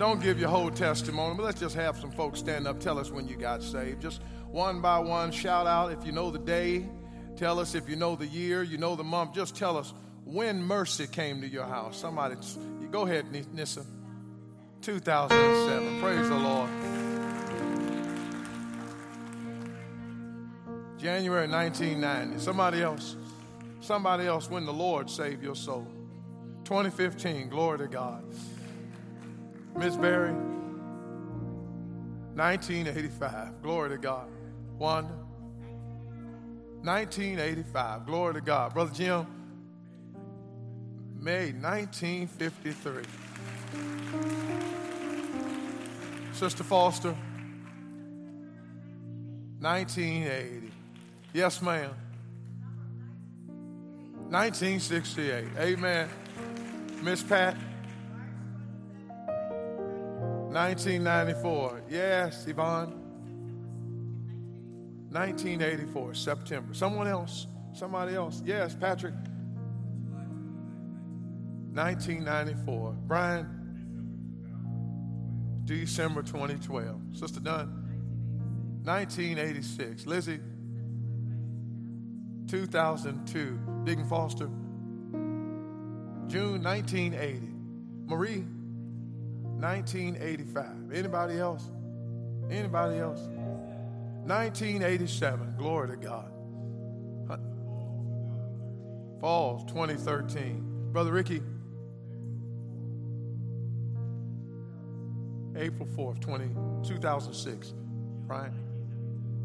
Don't give your whole testimony, but let's just have some folks stand up. Tell us when you got saved. Just one by one, shout out if you know the day. Tell us if you know the year, you know the month. Just tell us when mercy came to your house. Somebody, you go ahead, Nissa. 2007. Praise the Lord. January 1990. Somebody else. Somebody else when the Lord saved your soul. 2015. Glory to God. Miss Barry, 1985. Glory to God. One. 1985. Glory to God. Brother Jim, May 1953. Sister Foster, 1980. Yes, ma'am. 1968. Amen. Miss Pat, 1994. Yes, Yvonne. 1984, September. Someone else. Somebody else. Yes, Patrick. 1994. Brian. December 2012. Sister Dunn. 1986. Lizzie. 2002. Deacon Foster. June 1980. Marie. 1985. Anybody else? Anybody else? 1987. Glory to God. Falls 2013. Brother Ricky. April 4th, 20, 2006. Right?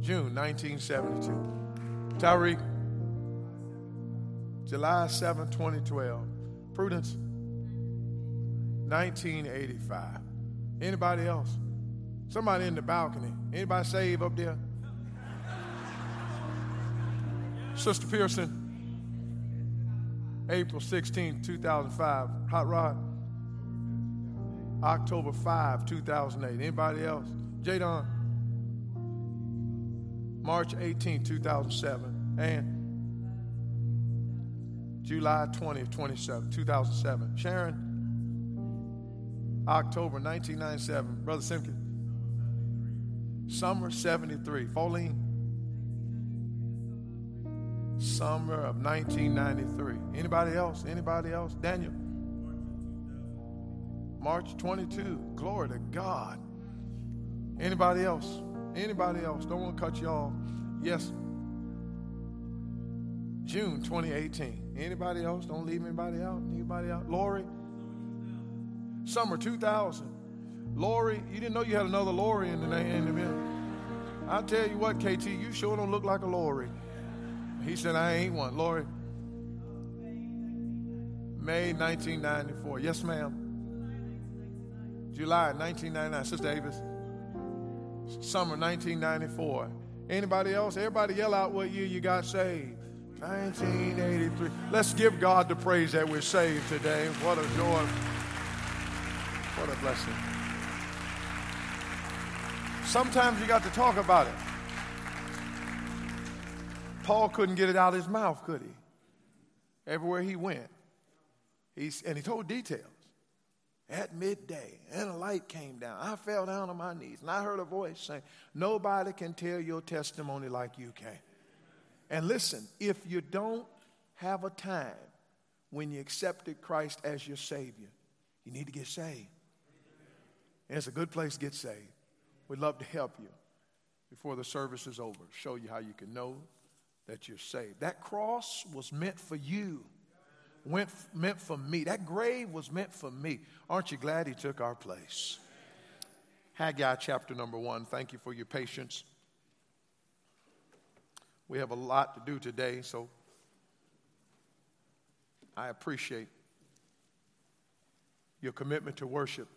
June 1972. Tyreek. July 7, 2012. Prudence. 1985. Anybody else? Somebody in the balcony. Anybody save up there? Sister Pearson. April 16, 2005. Hot Rod. October 5, 2008. Anybody else? Jadon. March 18, 2007. And July 20, 27, 2007. Sharon. October 1997. Brother Simpkins. Summer 73. Pauline. Summer of 1993. Anybody else? Anybody else? Daniel. March 22. Glory to God. Anybody else? Anybody else? Don't want to cut you off. Yes. June 2018. Anybody else? Don't leave anybody out. Anybody out? Lori? Summer 2000. Lori, you didn't know you had another Lori in the name of it. I tell you what, KT, you sure don't look like a Lori. He said, I ain't one. Lori. May 1994. Yes, ma'am. July 1999. Sister Davis. Summer 1994. Anybody else? Everybody yell out what year you got saved. 1983. Let's give God the praise that we're saved today. What a joy. What a blessing. Sometimes you got to talk about it. Paul couldn't get it out of his mouth, could he? Everywhere he went. He's, and he told details. At midday, and a light came down. I fell down on my knees, and I heard a voice saying, Nobody can tell your testimony like you can. And listen, if you don't have a time when you accepted Christ as your Savior, you need to get saved. And it's a good place to get saved. We'd love to help you before the service is over, show you how you can know that you're saved. That cross was meant for you, went, meant for me. That grave was meant for me. Aren't you glad He took our place? Haggai chapter number one. Thank you for your patience. We have a lot to do today, so I appreciate your commitment to worship.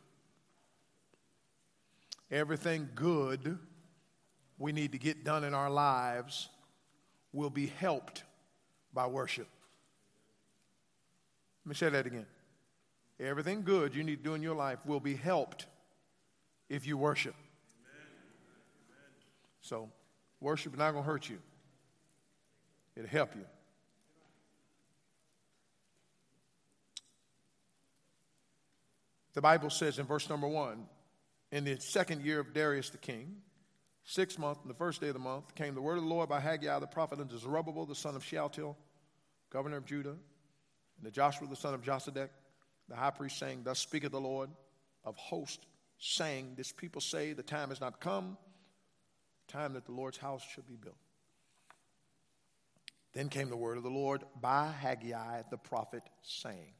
Everything good we need to get done in our lives will be helped by worship. Let me say that again. Everything good you need to do in your life will be helped if you worship. So, worship is not going to hurt you, it'll help you. The Bible says in verse number one, in the second year of Darius the king, sixth month, on the first day of the month, came the word of the Lord by Haggai the prophet unto Zerubbabel the son of Shealtiel, governor of Judah, and to Joshua the son of Josedech, the high priest, saying, Thus speaketh the Lord of hosts, saying, This people say the time is not come, time that the Lord's house should be built. Then came the word of the Lord by Haggai the prophet, saying,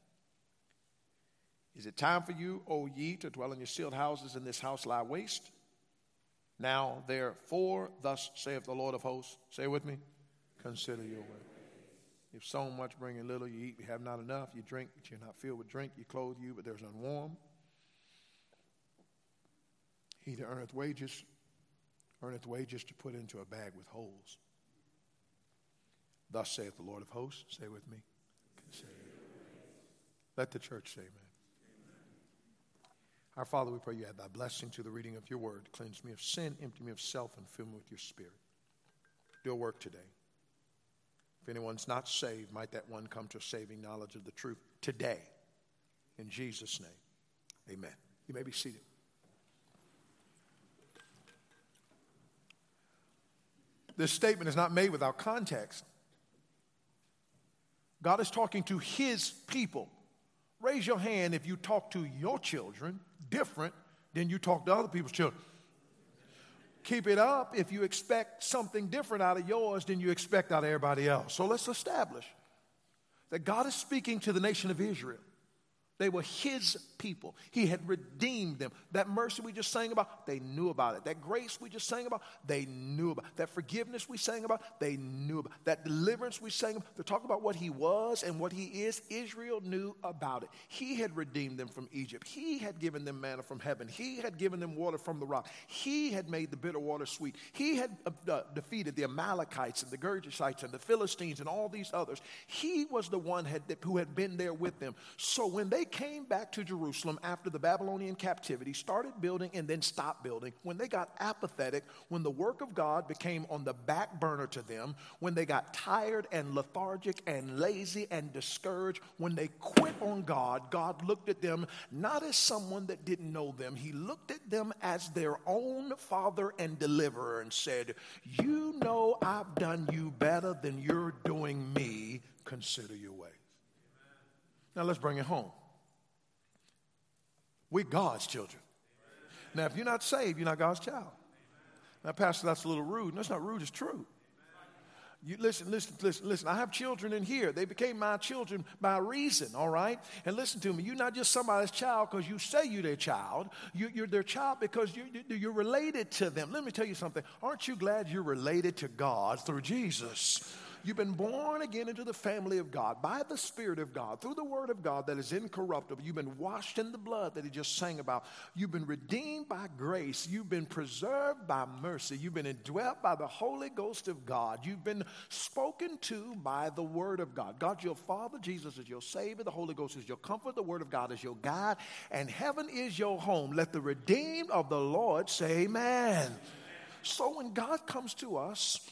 Is it time for you, O ye, to dwell in your sealed houses, and this house lie waste? Now, therefore, thus saith the Lord of hosts, say with me, consider your way. If so much bring a little, you eat, you have not enough, you drink, but you're not filled with drink, you clothe you, but there's none warm. He that earneth wages, earneth wages to put into a bag with holes. Thus saith the Lord of hosts, say with me, consider. Let the church say amen. Our Father, we pray you add thy blessing to the reading of your word. Cleanse me of sin, empty me of self, and fill me with your spirit. Do a work today. If anyone's not saved, might that one come to a saving knowledge of the truth today. In Jesus' name, amen. You may be seated. This statement is not made without context. God is talking to his people. Raise your hand if you talk to your children different than you talk to other people's children. Keep it up if you expect something different out of yours than you expect out of everybody else. So let's establish that God is speaking to the nation of Israel. They were his people. He had redeemed them. That mercy we just sang about, they knew about it. That grace we just sang about, they knew about. That forgiveness we sang about, they knew about. That deliverance we sang about, to talk about what he was and what he is, Israel knew about it. He had redeemed them from Egypt. He had given them manna from heaven. He had given them water from the rock. He had made the bitter water sweet. He had uh, defeated the Amalekites and the Girgashites and the Philistines and all these others. He was the one had, who had been there with them. So when they came back to Jerusalem after the Babylonian captivity, started building and then stopped building, when they got apathetic, when the work of God became on the back burner to them, when they got tired and lethargic and lazy and discouraged, when they quit on God, God looked at them not as someone that didn't know them, He looked at them as their own Father and deliverer and said, You know I've done you better than you're doing me. Consider your ways. Now let's bring it home. We're God's children. Now, if you're not saved, you're not God's child. Now, Pastor, that's a little rude. That's not rude, it's true. You listen, listen, listen, listen. I have children in here. They became my children by reason, all right? And listen to me. You're not just somebody's child because you say you're their child. You, are their child because you, you're related to them. Let me tell you something. Aren't you glad you're related to God through Jesus? You've been born again into the family of God by the Spirit of God, through the Word of God that is incorruptible. You've been washed in the blood that He just sang about. You've been redeemed by grace. You've been preserved by mercy. You've been indwelt by the Holy Ghost of God. You've been spoken to by the Word of God. God, your Father, Jesus is your Savior, the Holy Ghost is your comfort, the Word of God is your guide, and heaven is your home. Let the redeemed of the Lord say, Amen. So when God comes to us,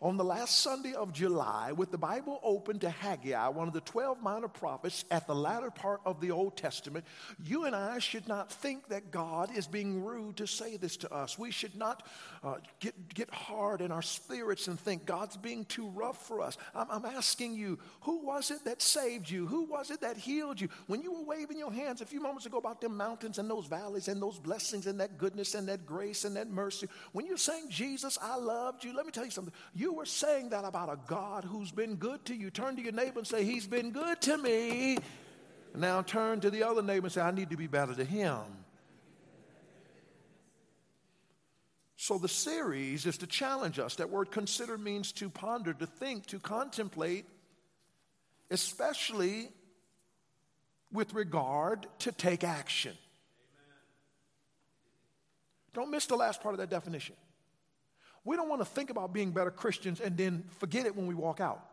on the last Sunday of July with the Bible open to Haggai, one of the 12 minor prophets at the latter part of the Old Testament, you and I should not think that God is being rude to say this to us. We should not uh, get, get hard in our spirits and think God's being too rough for us. I'm, I'm asking you, who was it that saved you? Who was it that healed you? When you were waving your hands a few moments ago about them mountains and those valleys and those blessings and that goodness and that grace and that mercy, when you're saying, Jesus, I loved you, let me tell you something. You you were saying that about a God who's been good to you. Turn to your neighbor and say, He's been good to me. Now turn to the other neighbor and say, I need to be better to him. So the series is to challenge us. That word consider means to ponder, to think, to contemplate, especially with regard to take action. Don't miss the last part of that definition. We don't want to think about being better Christians and then forget it when we walk out.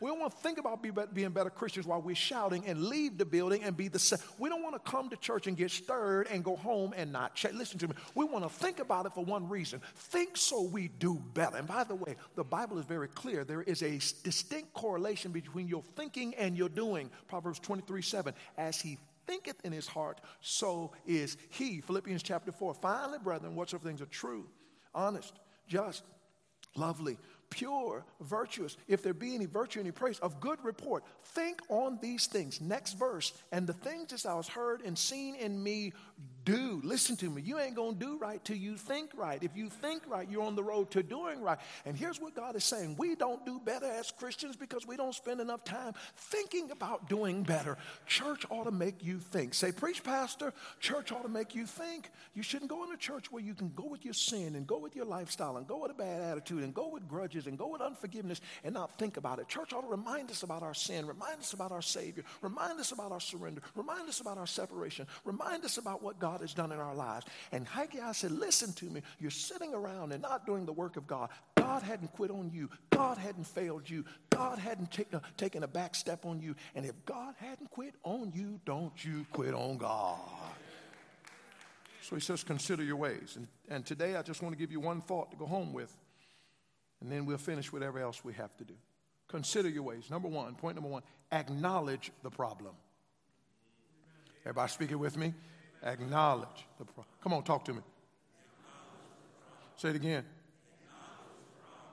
We don't want to think about being better Christians while we're shouting and leave the building and be the same. We don't want to come to church and get stirred and go home and not check. Listen to me. We want to think about it for one reason. Think so we do better. And by the way, the Bible is very clear. There is a distinct correlation between your thinking and your doing. Proverbs 23 7. As he thinketh in his heart, so is he. Philippians chapter 4. Finally, brethren, whatsoever things are true, honest, just, lovely, pure, virtuous, if there be any virtue, any praise, of good report, think on these things. Next verse, and the things that thou hast heard and seen in me, do. Listen to me. You ain't going to do right till you think right. If you think right, you're on the road to doing right. And here's what God is saying we don't do better as Christians because we don't spend enough time thinking about doing better. Church ought to make you think. Say, preach, Pastor. Church ought to make you think. You shouldn't go in a church where you can go with your sin and go with your lifestyle and go with a bad attitude and go with grudges and go with unforgiveness and not think about it. Church ought to remind us about our sin, remind us about our Savior, remind us about our surrender, remind us about our separation, remind us about what God God has done in our lives. And Haggai said, Listen to me. You're sitting around and not doing the work of God. God hadn't quit on you. God hadn't failed you. God hadn't take, uh, taken a back step on you. And if God hadn't quit on you, don't you quit on God. So he says, Consider your ways. And, and today I just want to give you one thought to go home with. And then we'll finish whatever else we have to do. Consider your ways. Number one, point number one, acknowledge the problem. Everybody speaking with me? Acknowledge the problem. Come on, talk to me. Say it again.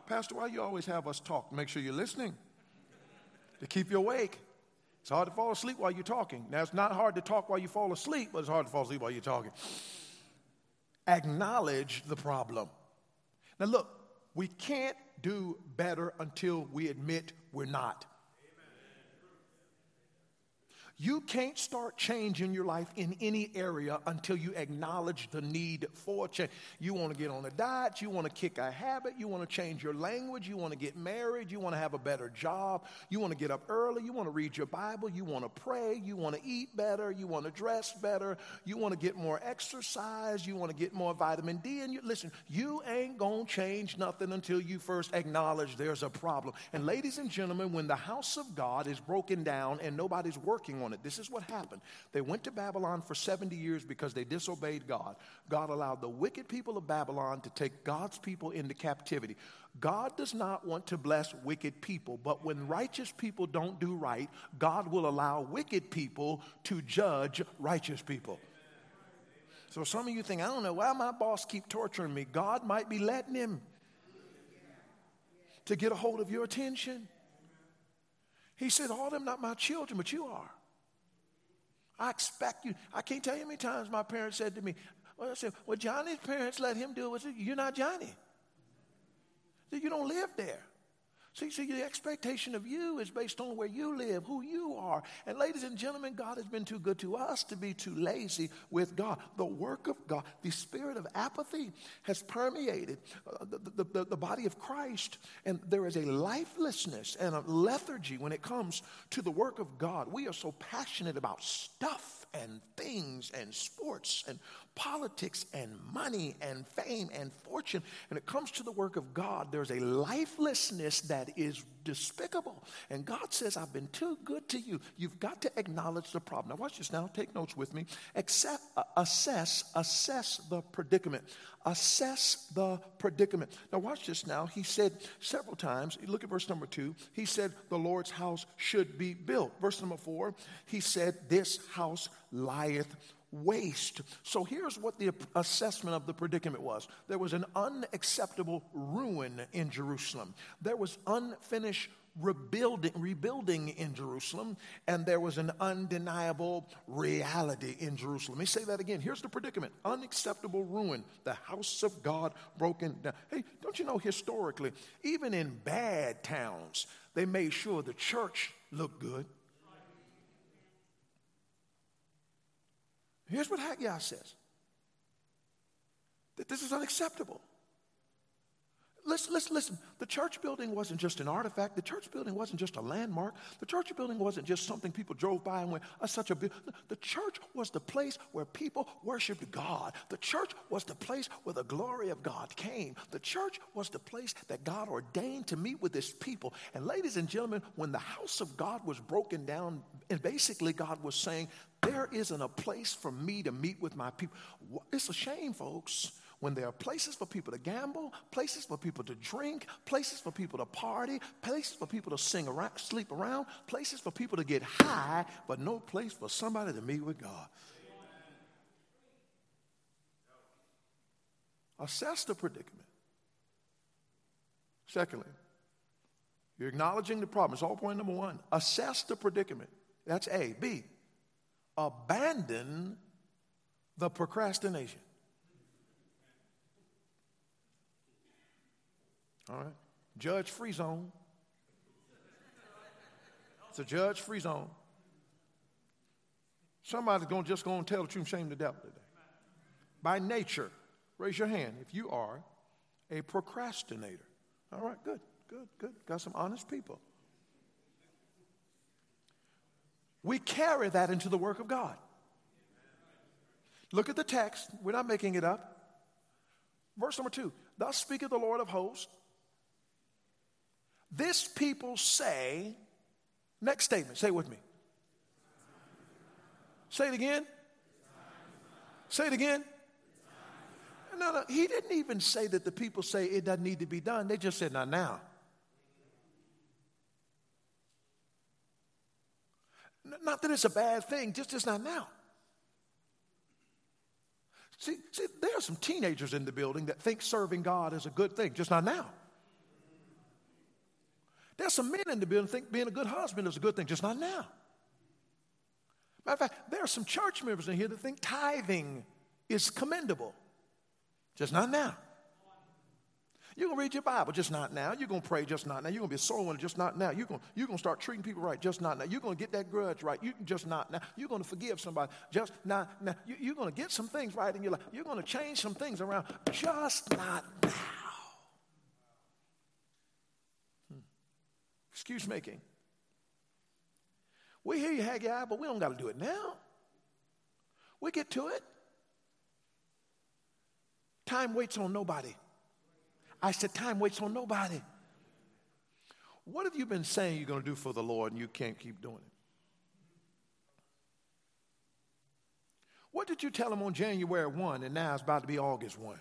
Pastor, why you always have us talk? Make sure you're listening to keep you awake. It's hard to fall asleep while you're talking. Now, it's not hard to talk while you fall asleep, but it's hard to fall asleep while you're talking. Acknowledge the problem. Now, look, we can't do better until we admit we're not. You can't start changing your life in any area until you acknowledge the need for change. You want to get on a diet, you want to kick a habit, you want to change your language, you want to get married, you want to have a better job, you want to get up early, you want to read your Bible, you want to pray, you want to eat better, you want to dress better, you want to get more exercise, you want to get more vitamin D. And you, listen, you ain't going to change nothing until you first acknowledge there's a problem. And ladies and gentlemen, when the house of God is broken down and nobody's working on on it. This is what happened. They went to Babylon for 70 years because they disobeyed God. God allowed the wicked people of Babylon to take God's people into captivity. God does not want to bless wicked people, but when righteous people don't do right, God will allow wicked people to judge righteous people. So some of you think, I don't know why my boss keep torturing me. God might be letting him to get a hold of your attention. He said, All them not my children, but you are. I expect you. I can't tell you how many times my parents said to me, well, I said, well, Johnny's parents let him do it. You're not Johnny. You don't live there. See, see, the expectation of you is based on where you live, who you are. And ladies and gentlemen, God has been too good to us to be too lazy with God. The work of God, the spirit of apathy has permeated uh, the, the, the body of Christ. And there is a lifelessness and a lethargy when it comes to the work of God. We are so passionate about stuff and things and sports and politics and money and fame and fortune. And it comes to the work of God, there's a lifelessness that is despicable. And God says, I've been too good to you. You've got to acknowledge the problem. Now, watch this now. Take notes with me. Accept, uh, assess, assess the predicament. Assess the predicament. Now, watch this now. He said several times, look at verse number two. He said, The Lord's house should be built. Verse number four, he said, This house lieth waste. So here's what the assessment of the predicament was there was an unacceptable ruin in Jerusalem, there was unfinished rebuilding, rebuilding in Jerusalem, and there was an undeniable reality in Jerusalem. Let me say that again. Here's the predicament unacceptable ruin, the house of God broken down. Hey, don't you know historically, even in bad towns, they made sure the church looked good. Here's what Haggai says that this is unacceptable. Listen, listen, listen. The church building wasn't just an artifact. The church building wasn't just a landmark. The church building wasn't just something people drove by and went, that's such a. The church was the place where people worshiped God. The church was the place where the glory of God came. The church was the place that God ordained to meet with his people. And ladies and gentlemen, when the house of God was broken down, and basically God was saying, there isn't a place for me to meet with my people. It's a shame, folks when there are places for people to gamble, places for people to drink, places for people to party, places for people to sing around, sleep around, places for people to get high, but no place for somebody to meet with God. Assess the predicament. Secondly, you're acknowledging the problem. It's all point number one. Assess the predicament. That's A. B. Abandon the procrastination. All right. Judge free zone. It's a judge free zone. Somebody's gonna just to tell the truth shame the devil today. By nature, raise your hand if you are a procrastinator. All right, good, good, good. Got some honest people. We carry that into the work of God. Look at the text. We're not making it up. Verse number two Thus speaketh the Lord of hosts. This people say, next statement, say it with me. Say it again. Say it again. No, no, he didn't even say that the people say it doesn't need to be done. They just said, not now. Not that it's a bad thing, just, just not now. See, see, there are some teenagers in the building that think serving God is a good thing, just not now. There's some men in the building think being a good husband is a good thing, just not now. Matter of fact, there are some church members in here that think tithing is commendable, just not now. You're going to read your Bible, just not now. You're going to pray, just not now. You're going to be a soul just not now. You're going, you're going to start treating people right, just not now. You're going to get that grudge right, you just not now. You're going to forgive somebody, just not now. You, you're going to get some things right in your life. You're going to change some things around, just not now. Hmm. Excuse making. We hear you, Haggai, but we don't got to do it now. We get to it. Time waits on nobody. I said, Time waits on nobody. What have you been saying you're going to do for the Lord and you can't keep doing it? What did you tell him on January 1 and now it's about to be August 1?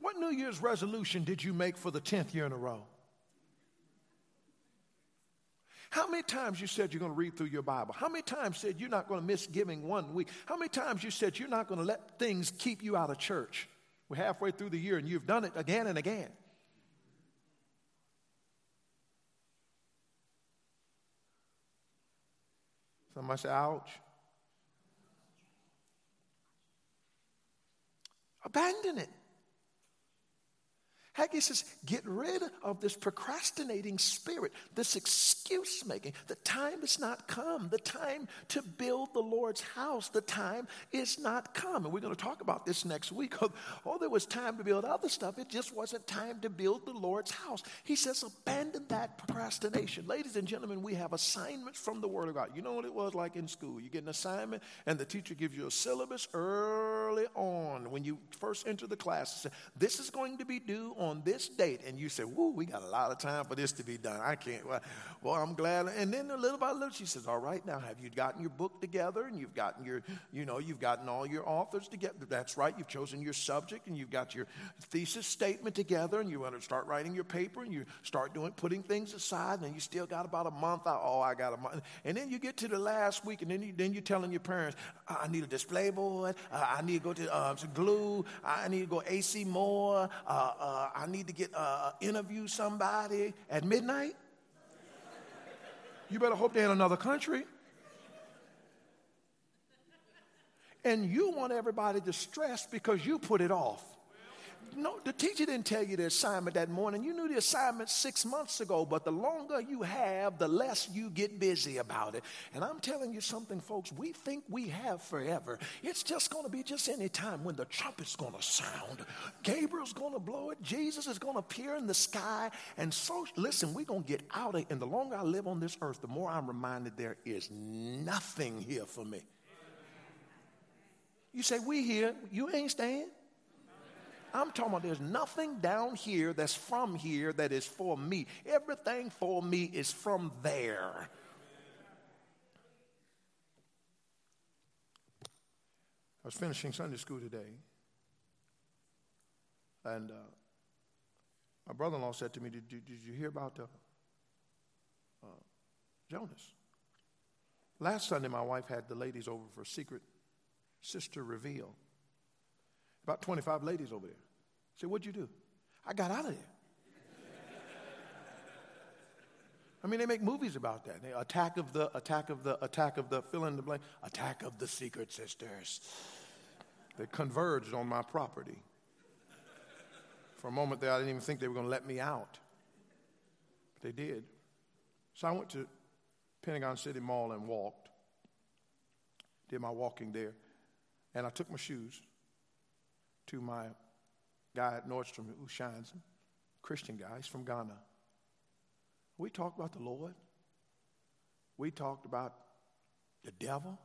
What New Year's resolution did you make for the 10th year in a row? How many times you said you're going to read through your Bible? How many times said you're not going to miss giving one week? How many times you said you're not going to let things keep you out of church? We're halfway through the year and you've done it again and again. Somebody say, ouch. Abandon it. Haggai says, get rid of this procrastinating spirit, this excuse making. The time has not come. The time to build the Lord's house, the time is not come. And we're going to talk about this next week. Oh, there was time to build other stuff. It just wasn't time to build the Lord's house. He says, abandon that procrastination. Ladies and gentlemen, we have assignments from the Word of God. You know what it was like in school? You get an assignment, and the teacher gives you a syllabus early on when you first enter the class. This is going to be due on this date, and you say, Woo, we got a lot of time for this to be done. I can't. Well, well I'm glad. And then a little by little, she says, All right, now have you gotten your book together and you've gotten your, you know, you've gotten all your authors together? That's right. You've chosen your subject and you've got your thesis statement together and you want to start writing your paper and you start doing, putting things aside and you still got about a month. Out. Oh, I got a month. And then you get to the last week and then, you, then you're telling your parents, I need a display board. I need to go to uh, glue. I need to go AC Moore. Uh, uh I need to get uh, interview somebody at midnight. You better hope they're in another country. And you want everybody to stress because you put it off no, the teacher didn't tell you the assignment that morning. You knew the assignment six months ago, but the longer you have, the less you get busy about it. And I'm telling you something, folks, we think we have forever. It's just going to be just any time when the trumpet's going to sound. Gabriel's going to blow it. Jesus is going to appear in the sky. And so, listen, we're going to get out of it. And the longer I live on this earth, the more I'm reminded there is nothing here for me. You say, we here. You ain't staying. I'm talking about there's nothing down here that's from here that is for me. Everything for me is from there. I was finishing Sunday school today, and uh, my brother in law said to me, Did, did, did you hear about the, uh, Jonas? Last Sunday, my wife had the ladies over for secret sister reveal. About 25 ladies over there. I said, What'd you do? I got out of there. I mean, they make movies about that. They attack of the, attack of the, attack of the, fill in the blank, attack of the secret sisters. They converged on my property. For a moment there, I didn't even think they were going to let me out. But they did. So I went to Pentagon City Mall and walked. Did my walking there. And I took my shoes to my guy at Nordstrom who shines, Christian guy. He's from Ghana. We talked about the Lord. We talked about the devil.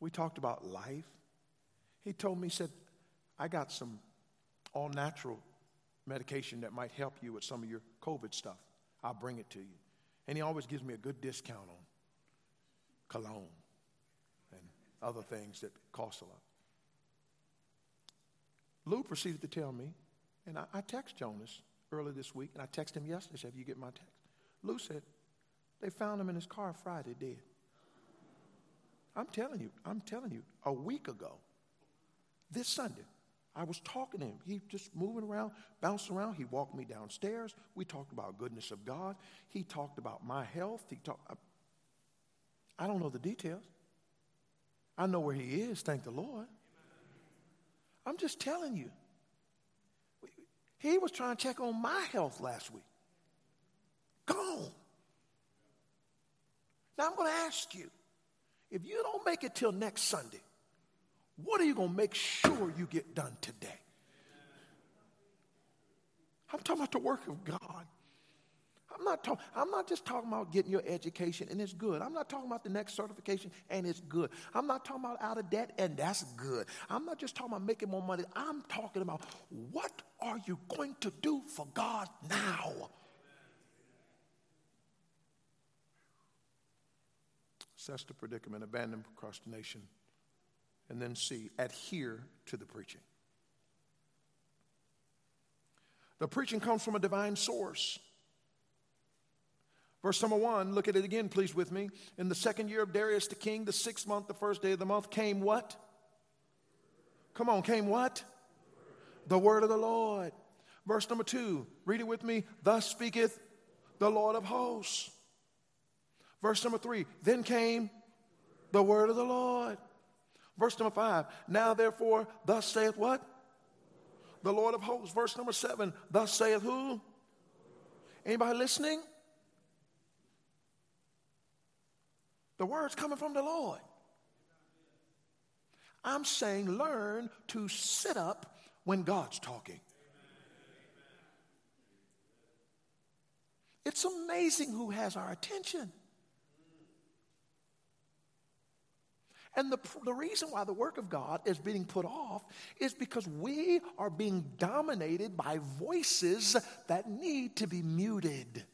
We talked about life. He told me, he said, I got some all natural medication that might help you with some of your COVID stuff. I'll bring it to you. And he always gives me a good discount on cologne and other things that cost a lot. Lou proceeded to tell me, and I, I Jonas early this week, and I texted him yesterday, said, you get my text? Lou said, They found him in his car Friday dead. I'm telling you, I'm telling you, a week ago, this Sunday, I was talking to him. He just moving around, bouncing around. He walked me downstairs. We talked about goodness of God. He talked about my health. He talked. I don't know the details. I know where he is, thank the Lord. I'm just telling you. He was trying to check on my health last week. Gone. Now I'm going to ask you if you don't make it till next Sunday, what are you going to make sure you get done today? I'm talking about the work of God. I'm not, talk, I'm not just talking about getting your education and it's good. I'm not talking about the next certification and it's good. I'm not talking about out of debt and that's good. I'm not just talking about making more money. I'm talking about what are you going to do for God now? Assess the predicament, abandon procrastination, and then C, adhere to the preaching. The preaching comes from a divine source. Verse number one, look at it again, please, with me. In the second year of Darius the king, the sixth month, the first day of the month, came what? Come on, came what? The word of the Lord. Verse number two, read it with me. Thus speaketh the Lord of hosts. Verse number three, then came the word of the Lord. Verse number five, now therefore, thus saith what? The Lord of hosts. Verse number seven, thus saith who? Anybody listening? The word's coming from the Lord. I'm saying learn to sit up when God's talking. It's amazing who has our attention. And the, the reason why the work of God is being put off is because we are being dominated by voices that need to be muted.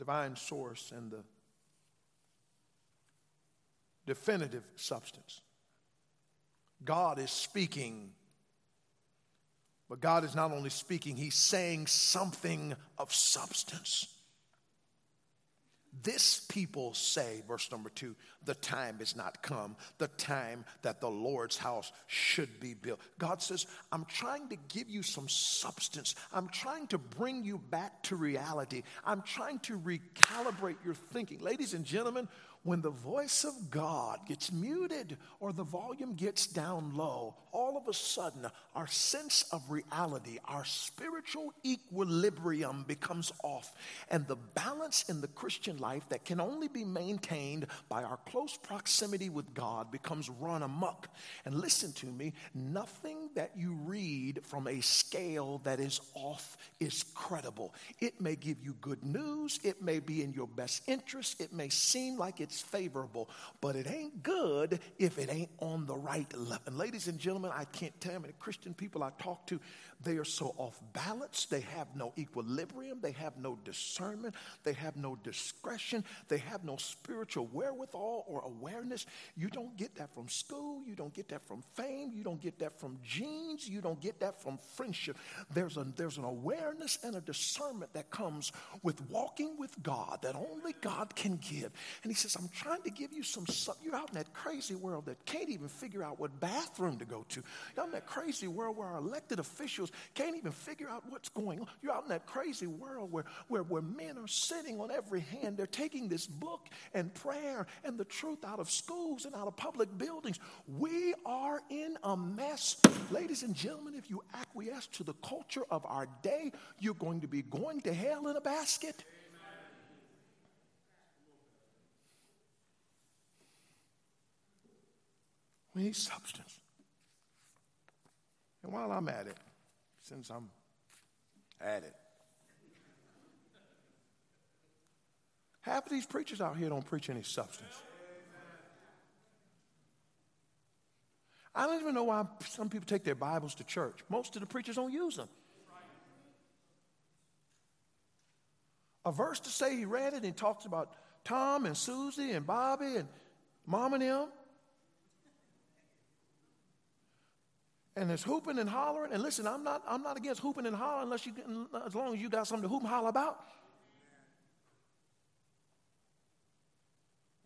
Divine source and the definitive substance. God is speaking, but God is not only speaking, He's saying something of substance. This people say, verse number two, the time is not come, the time that the Lord's house should be built. God says, I'm trying to give you some substance. I'm trying to bring you back to reality. I'm trying to recalibrate your thinking. Ladies and gentlemen, when the voice of God gets muted or the volume gets down low, all of a sudden our sense of reality, our spiritual equilibrium becomes off. And the balance in the Christian life that can only be maintained by our close proximity with God becomes run amok. And listen to me nothing that you read from a scale that is off is credible. It may give you good news, it may be in your best interest, it may seem like it's it's favorable, but it ain't good if it ain't on the right level. And ladies and gentlemen, I can't tell you many Christian people I talk to, they are so off balance. They have no equilibrium. They have no discernment. They have no discretion. They have no spiritual wherewithal or awareness. You don't get that from school. You don't get that from fame. You don't get that from genes. You don't get that from friendship. There's, a, there's an awareness and a discernment that comes with walking with God that only God can give. And He says, I'm trying to give you some, you're out in that crazy world that can't even figure out what bathroom to go to. You're out in that crazy world where our elected officials can't even figure out what's going on. You're out in that crazy world where, where, where men are sitting on every hand. They're taking this book and prayer and the truth out of schools and out of public buildings. We are in a mess. Ladies and gentlemen, if you acquiesce to the culture of our day, you're going to be going to hell in a basket. Need substance. And while I'm at it, since I'm at it, half of these preachers out here don't preach any substance. I don't even know why some people take their Bibles to church. Most of the preachers don't use them. A verse to say he read it and talks about Tom and Susie and Bobby and mom and him. And there's hooping and hollering. And listen, I'm not, I'm not against hooping and hollering unless you, as long as you got something to hoop and holler about.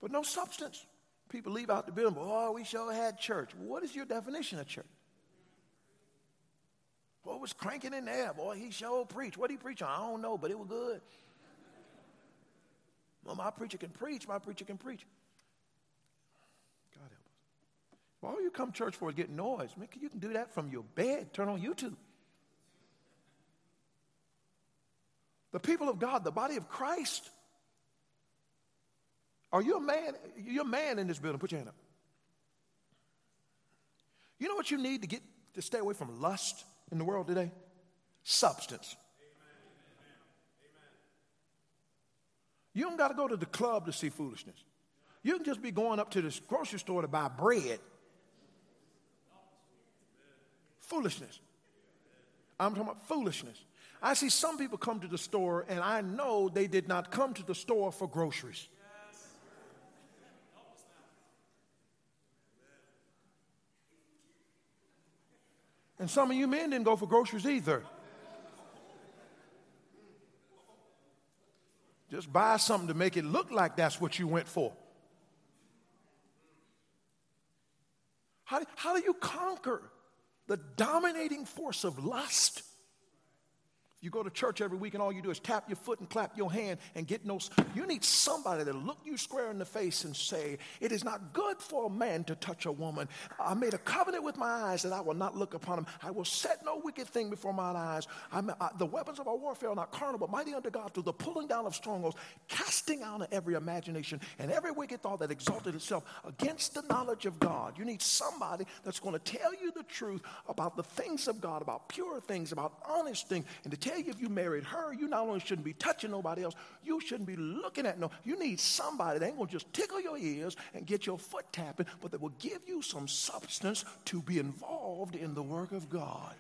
But no substance. People leave out the building, oh, we sure had church. What is your definition of church? What was cranking in there? Boy, he sure preached. What he preach on? I don't know, but it was good. Well, my preacher can preach. My preacher can preach. All you come church for is get noise. Man, you can do that from your bed. Turn on YouTube. The people of God, the body of Christ. Are you a man? You're a man in this building. Put your hand up. You know what you need to get to stay away from lust in the world today? Substance. You don't got to go to the club to see foolishness. You can just be going up to the grocery store to buy bread Foolishness. I'm talking about foolishness. I see some people come to the store and I know they did not come to the store for groceries. And some of you men didn't go for groceries either. Just buy something to make it look like that's what you went for. How, how do you conquer the dominating force of lust you go to church every week and all you do is tap your foot and clap your hand and get no. You need somebody to look you square in the face and say, It is not good for a man to touch a woman. I made a covenant with my eyes that I will not look upon him. I will set no wicked thing before mine eyes. I, the weapons of our warfare are not carnal, but mighty unto God through the pulling down of strongholds, casting out every imagination and every wicked thought that exalted itself against the knowledge of God. You need somebody that's going to tell you the truth about the things of God, about pure things, about honest things, and to tell tell you if you married her, you not only shouldn't be touching nobody else, you shouldn't be looking at no. You need somebody that ain't gonna just tickle your ears and get your foot tapping, but that will give you some substance to be involved in the work of God.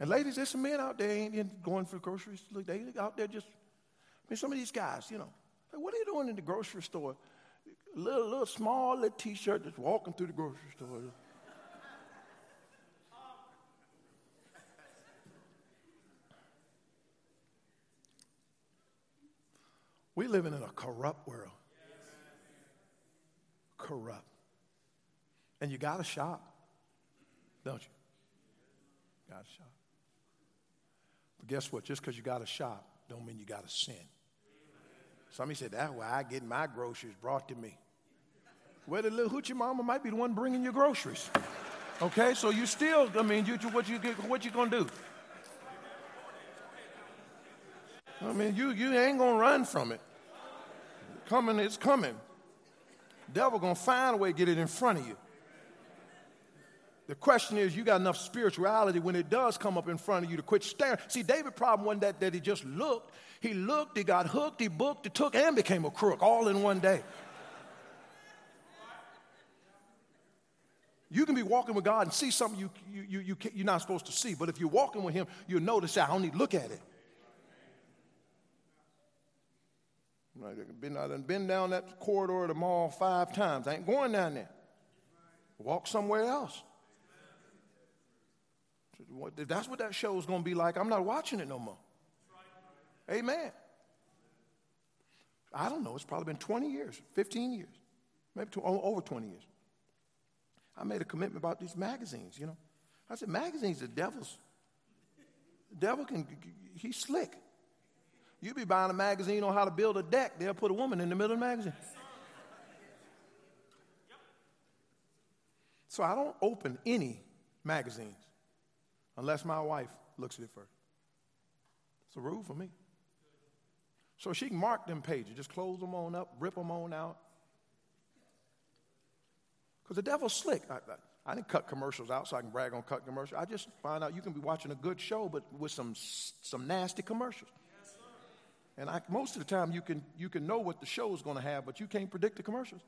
And ladies, there's some men out there ain't going for groceries. Look, they out there just. I mean, some of these guys, you know, like, what are you doing in the grocery store? Little, little small little T-shirt, just walking through the grocery store. We living in a corrupt world. Corrupt. And you got to shop, don't you? Got to shop. But guess what? Just because you got to shop, don't mean you got to sin. Somebody said, that's why I get my groceries brought to me. Well, the little hoochie mama might be the one bringing your groceries. Okay, so you still, I mean, you, what you what you gonna do? I mean, you, you ain't going to run from it. Coming, it's coming. Devil going to find a way to get it in front of you. The question is, you got enough spirituality when it does come up in front of you to quit staring. See, David' problem wasn't that, that he just looked. He looked, he got hooked, he booked, he took, and became a crook all in one day. You can be walking with God and see something you, you, you, you, you're not supposed to see, but if you're walking with Him, you'll notice I don't need to look at it. I've been, I've been down that corridor of the mall five times. I ain't going down there. Walk somewhere else. If that's what that show is going to be like, I'm not watching it no more. Amen. I don't know. It's probably been 20 years, 15 years, maybe over 20 years. I made a commitment about these magazines, you know. I said, magazines are devils. The devil can, he's slick. You be buying a magazine on how to build a deck, they'll put a woman in the middle of the magazine. So I don't open any magazines unless my wife looks at it first. It's a rule for me. So she can mark them pages, just close them on up, rip them on out. Because the devil's slick. I, I, I, didn't cut commercials out so I can brag on cut commercials. I just find out you can be watching a good show, but with some, some nasty commercials. And I, most of the time, you can, you can know what the show is going to have, but you can't predict the commercials.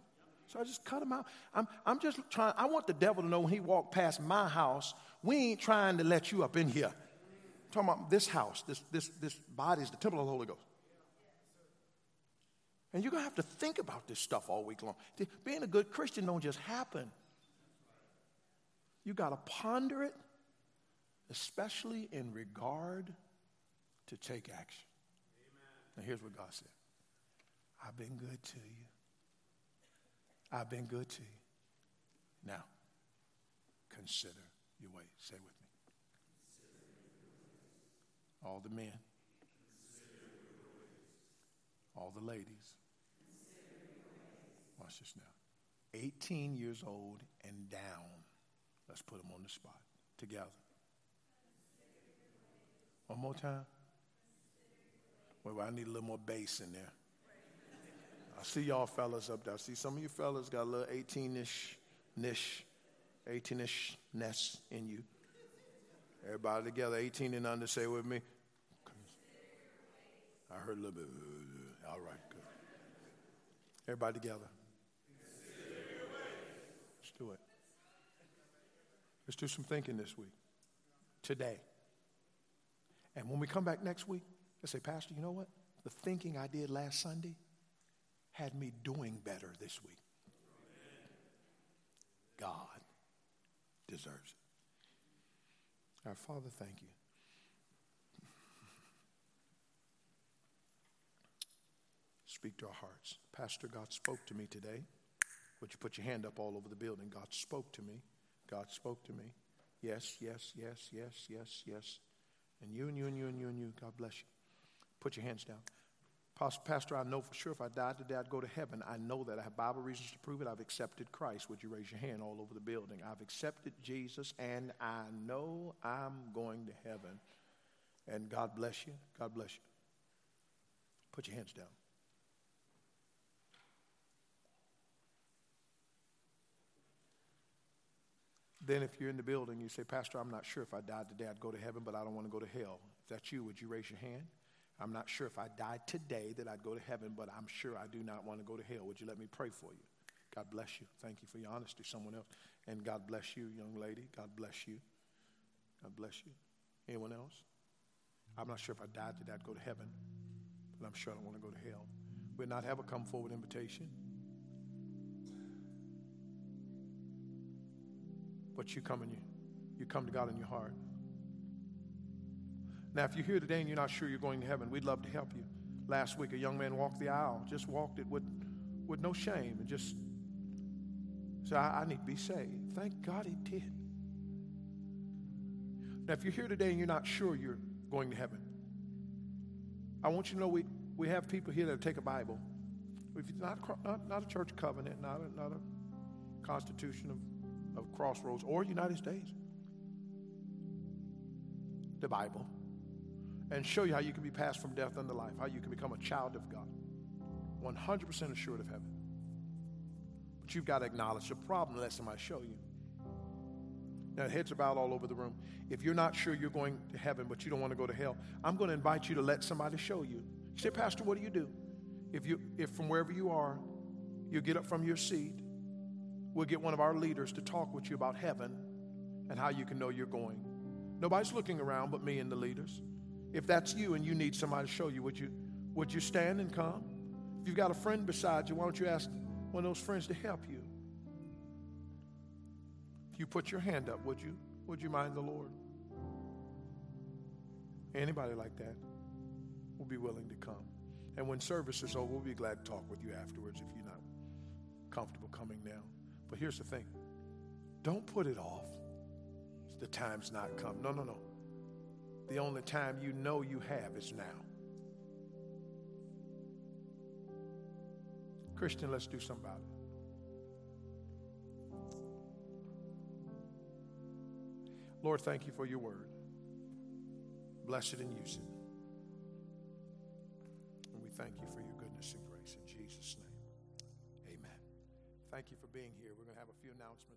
So I just cut them out. I'm, I'm just trying, I want the devil to know when he walked past my house, we ain't trying to let you up in here. I'm talking about this house, this, this, this body is the temple of the Holy Ghost. And you're going to have to think about this stuff all week long. Being a good Christian don't just happen. You got to ponder it, especially in regard to take action. Here's what God said I've been good to you. I've been good to you. Now, consider your way. Say with me. All the men, all the ladies. Watch this now. 18 years old and down. Let's put them on the spot together. One more time. I need a little more bass in there. I see y'all fellas up there. I see some of you fellas got a little 18 ish niche, 18 ish ness in you. Everybody together, 18 and under, say with me. I heard a little bit. All right, good. Everybody together. Let's do it. Let's do some thinking this week, today. And when we come back next week, let's say, Pastor, you know what? The thinking I did last Sunday had me doing better this week. God deserves it. Our Father, thank you. Speak to our hearts. Pastor, God spoke to me today. Would you put your hand up all over the building? God spoke to me. God spoke to me. Yes, yes, yes, yes, yes, yes. And you and you and you and you and you. God bless you. Put your hands down. Pastor, I know for sure if I died today, I'd go to heaven. I know that. I have Bible reasons to prove it. I've accepted Christ. Would you raise your hand all over the building? I've accepted Jesus, and I know I'm going to heaven. And God bless you. God bless you. Put your hands down. Then, if you're in the building, you say, Pastor, I'm not sure if I died today, I'd go to heaven, but I don't want to go to hell. If that's you, would you raise your hand? I'm not sure if I died today that I'd go to heaven, but I'm sure I do not want to go to hell. Would you let me pray for you? God bless you. Thank you for your honesty. Someone else. And God bless you, young lady. God bless you. God bless you. Anyone else? I'm not sure if I died today I'd go to heaven, but I'm sure I don't want to go to hell. We'll not have a come forward invitation. But you come and you, you come to God in your heart. Now, if you're here today and you're not sure you're going to heaven, we'd love to help you. Last week, a young man walked the aisle, just walked it with, with no shame, and just said, I, I need to be saved. Thank God he did. Now, if you're here today and you're not sure you're going to heaven, I want you to know we, we have people here that take a Bible. If it's not, not, not a church covenant, not a, not a constitution of, of crossroads or United States, the Bible and show you how you can be passed from death unto life, how you can become a child of God. 100% assured of heaven. But you've got to acknowledge the problem, let somebody show you. Now, heads are bowed all over the room. If you're not sure you're going to heaven, but you don't want to go to hell, I'm going to invite you to let somebody show you. You say, Pastor, what do you do? If, you, if from wherever you are, you get up from your seat, we'll get one of our leaders to talk with you about heaven and how you can know you're going. Nobody's looking around but me and the leaders. If that's you and you need somebody to show you, would you, would you stand and come? If you've got a friend beside you, why don't you ask one of those friends to help you? If you put your hand up, would you? Would you mind the Lord? Anybody like that will be willing to come. And when service is over, we'll be glad to talk with you afterwards if you're not comfortable coming now. But here's the thing don't put it off. The time's not come. No, no, no. The only time you know you have is now. Christian, let's do something about it. Lord, thank you for your word. Bless it and use it. And we thank you for your goodness and grace in Jesus' name. Amen. Thank you for being here. We're going to have a few announcements.